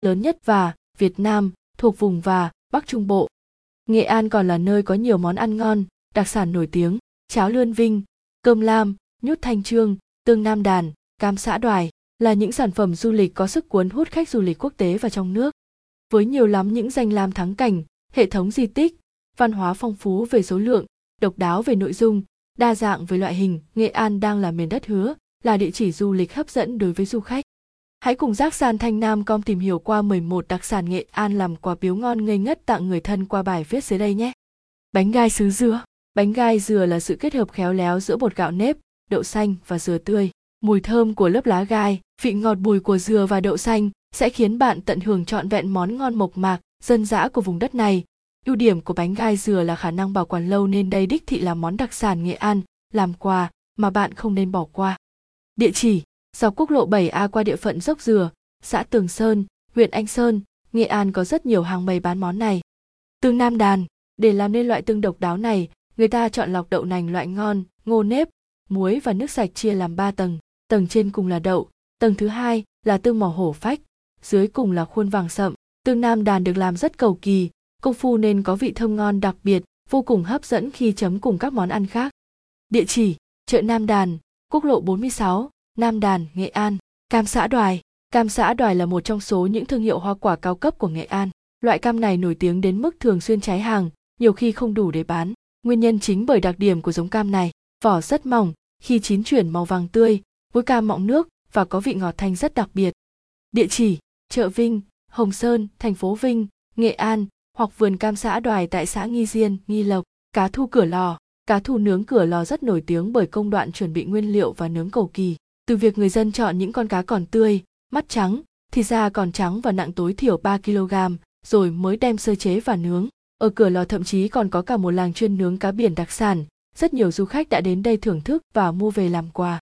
lớn nhất và Việt Nam, thuộc vùng và Bắc Trung Bộ. Nghệ An còn là nơi có nhiều món ăn ngon, đặc sản nổi tiếng, cháo lươn vinh, cơm lam, nhút thanh trương, tương nam đàn, cam xã đoài là những sản phẩm du lịch có sức cuốn hút khách du lịch quốc tế và trong nước. Với nhiều lắm những danh lam thắng cảnh, hệ thống di tích, văn hóa phong phú về số lượng, độc đáo về nội dung, đa dạng về loại hình, Nghệ An đang là miền đất hứa, là địa chỉ du lịch hấp dẫn đối với du khách. Hãy cùng Giác San Thanh Nam com tìm hiểu qua 11 đặc sản Nghệ An làm quà biếu ngon ngây ngất tặng người thân qua bài viết dưới đây nhé. Bánh gai sứ dừa Bánh gai dừa là sự kết hợp khéo léo giữa bột gạo nếp, đậu xanh và dừa tươi. Mùi thơm của lớp lá gai, vị ngọt bùi của dừa và đậu xanh sẽ khiến bạn tận hưởng trọn vẹn món ngon mộc mạc, dân dã của vùng đất này. Ưu điểm của bánh gai dừa là khả năng bảo quản lâu nên đây đích thị là món đặc sản Nghệ An, làm quà mà bạn không nên bỏ qua. Địa chỉ: dọc quốc lộ 7A qua địa phận dốc dừa, xã Tường Sơn, huyện Anh Sơn, Nghệ An có rất nhiều hàng bày bán món này. Tương Nam Đàn, để làm nên loại tương độc đáo này, người ta chọn lọc đậu nành loại ngon, ngô nếp, muối và nước sạch chia làm 3 tầng. Tầng trên cùng là đậu, tầng thứ hai là tương mỏ hổ phách, dưới cùng là khuôn vàng sậm. Tương Nam Đàn được làm rất cầu kỳ, công phu nên có vị thơm ngon đặc biệt, vô cùng hấp dẫn khi chấm cùng các món ăn khác. Địa chỉ: chợ Nam Đàn, quốc lộ 46, Nam Đàn, Nghệ An. Cam xã Đoài. Cam xã Đoài là một trong số những thương hiệu hoa quả cao cấp của Nghệ An. Loại cam này nổi tiếng đến mức thường xuyên cháy hàng, nhiều khi không đủ để bán. Nguyên nhân chính bởi đặc điểm của giống cam này, vỏ rất mỏng, khi chín chuyển màu vàng tươi, với cam mọng nước và có vị ngọt thanh rất đặc biệt. Địa chỉ: chợ Vinh, Hồng Sơn, thành phố Vinh, Nghệ An, hoặc vườn cam xã Đoài tại xã Nghi Diên, Nghi Lộc. Cá thu cửa lò Cá thu nướng cửa lò rất nổi tiếng bởi công đoạn chuẩn bị nguyên liệu và nướng cầu kỳ. Từ việc người dân chọn những con cá còn tươi, mắt trắng, thịt da còn trắng và nặng tối thiểu 3 kg, rồi mới đem sơ chế và nướng. Ở cửa lò thậm chí còn có cả một làng chuyên nướng cá biển đặc sản, rất nhiều du khách đã đến đây thưởng thức và mua về làm quà.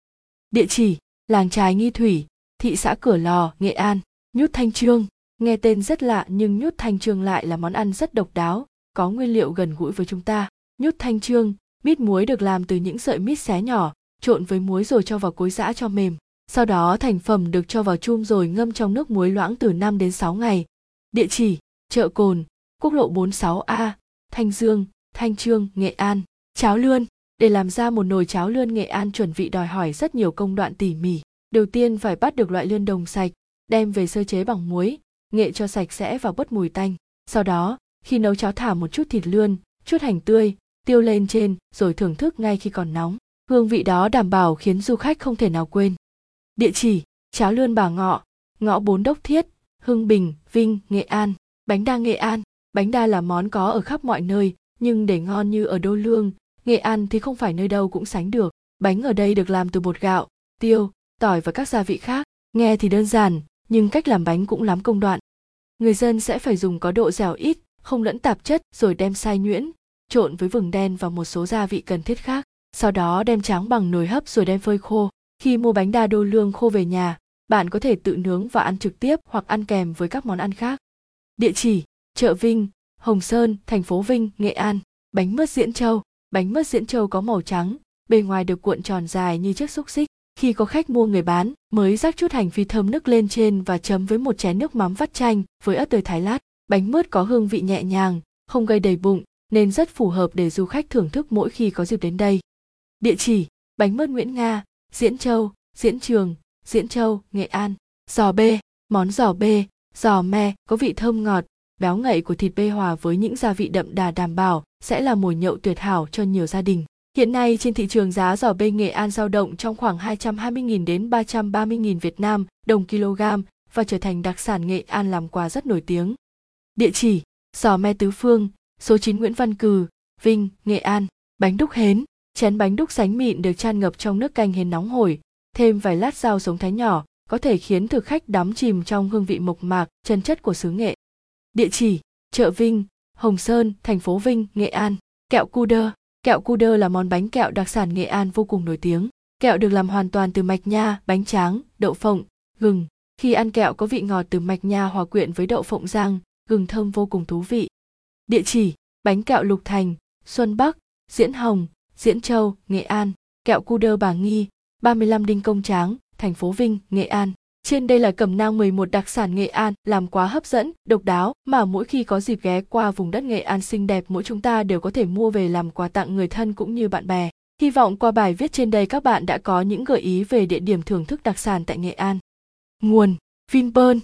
Địa chỉ: làng trài Nghi Thủy, thị xã Cửa Lò, Nghệ An. Nhút thanh trương, nghe tên rất lạ nhưng nhút thanh trương lại là món ăn rất độc đáo, có nguyên liệu gần gũi với chúng ta. Nhút thanh trương, mít muối được làm từ những sợi mít xé nhỏ, trộn với muối rồi cho vào cối giã cho mềm. Sau đó thành phẩm được cho vào chum rồi ngâm trong nước muối loãng từ 5 đến 6 ngày. Địa chỉ: chợ Cồn, quốc lộ 46A, Thanh Dương, Thanh Trương, Nghệ An. Cháo lươn để làm ra một nồi cháo lươn Nghệ An chuẩn vị đòi hỏi rất nhiều công đoạn tỉ mỉ. Đầu tiên phải bắt được loại lươn đồng sạch, đem về sơ chế bằng muối, nghệ cho sạch sẽ và bớt mùi tanh. Sau đó, khi nấu cháo thả một chút thịt lươn, chút hành tươi, tiêu lên trên rồi thưởng thức ngay khi còn nóng. Hương vị đó đảm bảo khiến du khách không thể nào quên. Địa chỉ: Cháo lươn Bà Ngọ, ngõ 4 Đốc Thiết, Hưng Bình, Vinh, Nghệ An. Bánh đa Nghệ An. Bánh đa là món có ở khắp mọi nơi, nhưng để ngon như ở Đô Lương, Nghệ An thì không phải nơi đâu cũng sánh được. Bánh ở đây được làm từ bột gạo, tiêu, tỏi và các gia vị khác. Nghe thì đơn giản, nhưng cách làm bánh cũng lắm công đoạn. Người dân sẽ phải dùng có độ dẻo ít, không lẫn tạp chất rồi đem xay nhuyễn, trộn với vừng đen và một số gia vị cần thiết khác. Sau đó đem tráng bằng nồi hấp rồi đem phơi khô. Khi mua bánh đa đô lương khô về nhà, bạn có thể tự nướng và ăn trực tiếp hoặc ăn kèm với các món ăn khác. Địa chỉ: chợ Vinh, Hồng Sơn, thành phố Vinh, Nghệ An. Bánh mứt diễn châu. Bánh mứt diễn châu có màu trắng, bề ngoài được cuộn tròn dài như chiếc xúc xích. Khi có khách mua người bán, mới rắc chút hành phi thơm nước lên trên và chấm với một chén nước mắm vắt chanh với ớt tươi thái lát. Bánh mứt có hương vị nhẹ nhàng, không gây đầy bụng, nên rất phù hợp để du khách thưởng thức mỗi khi có dịp đến đây. Địa chỉ: Bánh mứt Nguyễn Nga, Diễn Châu, Diễn Trường, Diễn Châu, Nghệ An. Giò bê, món giò bê, giò me có vị thơm ngọt, béo ngậy của thịt bê hòa với những gia vị đậm đà đảm bảo sẽ là mồi nhậu tuyệt hảo cho nhiều gia đình. Hiện nay trên thị trường giá giò bê Nghệ An dao động trong khoảng 220.000 đến 330.000 Việt Nam đồng kg và trở thành đặc sản Nghệ An làm quà rất nổi tiếng. Địa chỉ: Giò me Tứ Phương, số 9 Nguyễn Văn Cừ, Vinh, Nghệ An. Bánh đúc hến, chén bánh đúc sánh mịn được chan ngập trong nước canh hến nóng hổi, thêm vài lát rau sống thái nhỏ, có thể khiến thực khách đắm chìm trong hương vị mộc mạc, chân chất của xứ nghệ. Địa chỉ: chợ Vinh, Hồng Sơn, thành phố Vinh, Nghệ An. Kẹo cu đơ. Kẹo cu đơ là món bánh kẹo đặc sản Nghệ An vô cùng nổi tiếng. Kẹo được làm hoàn toàn từ mạch nha, bánh tráng, đậu phộng, gừng. Khi ăn kẹo có vị ngọt từ mạch nha hòa quyện với đậu phộng rang, gừng thơm vô cùng thú vị. Địa chỉ: Bánh kẹo Lục Thành, Xuân Bắc, Diễn Hồng, Diễn Châu, Nghệ An. Kẹo cu đơ Bà Nghi, 35 Đinh Công Tráng, thành phố Vinh, Nghệ An. Trên đây là cẩm nang 11 đặc sản Nghệ An, làm quá hấp dẫn, độc đáo mà mỗi khi có dịp ghé qua vùng đất Nghệ An xinh đẹp mỗi chúng ta đều có thể mua về làm quà tặng người thân cũng như bạn bè. Hy vọng qua bài viết trên đây các bạn đã có những gợi ý về địa điểm thưởng thức đặc sản tại Nghệ An. Nguồn Vinpearl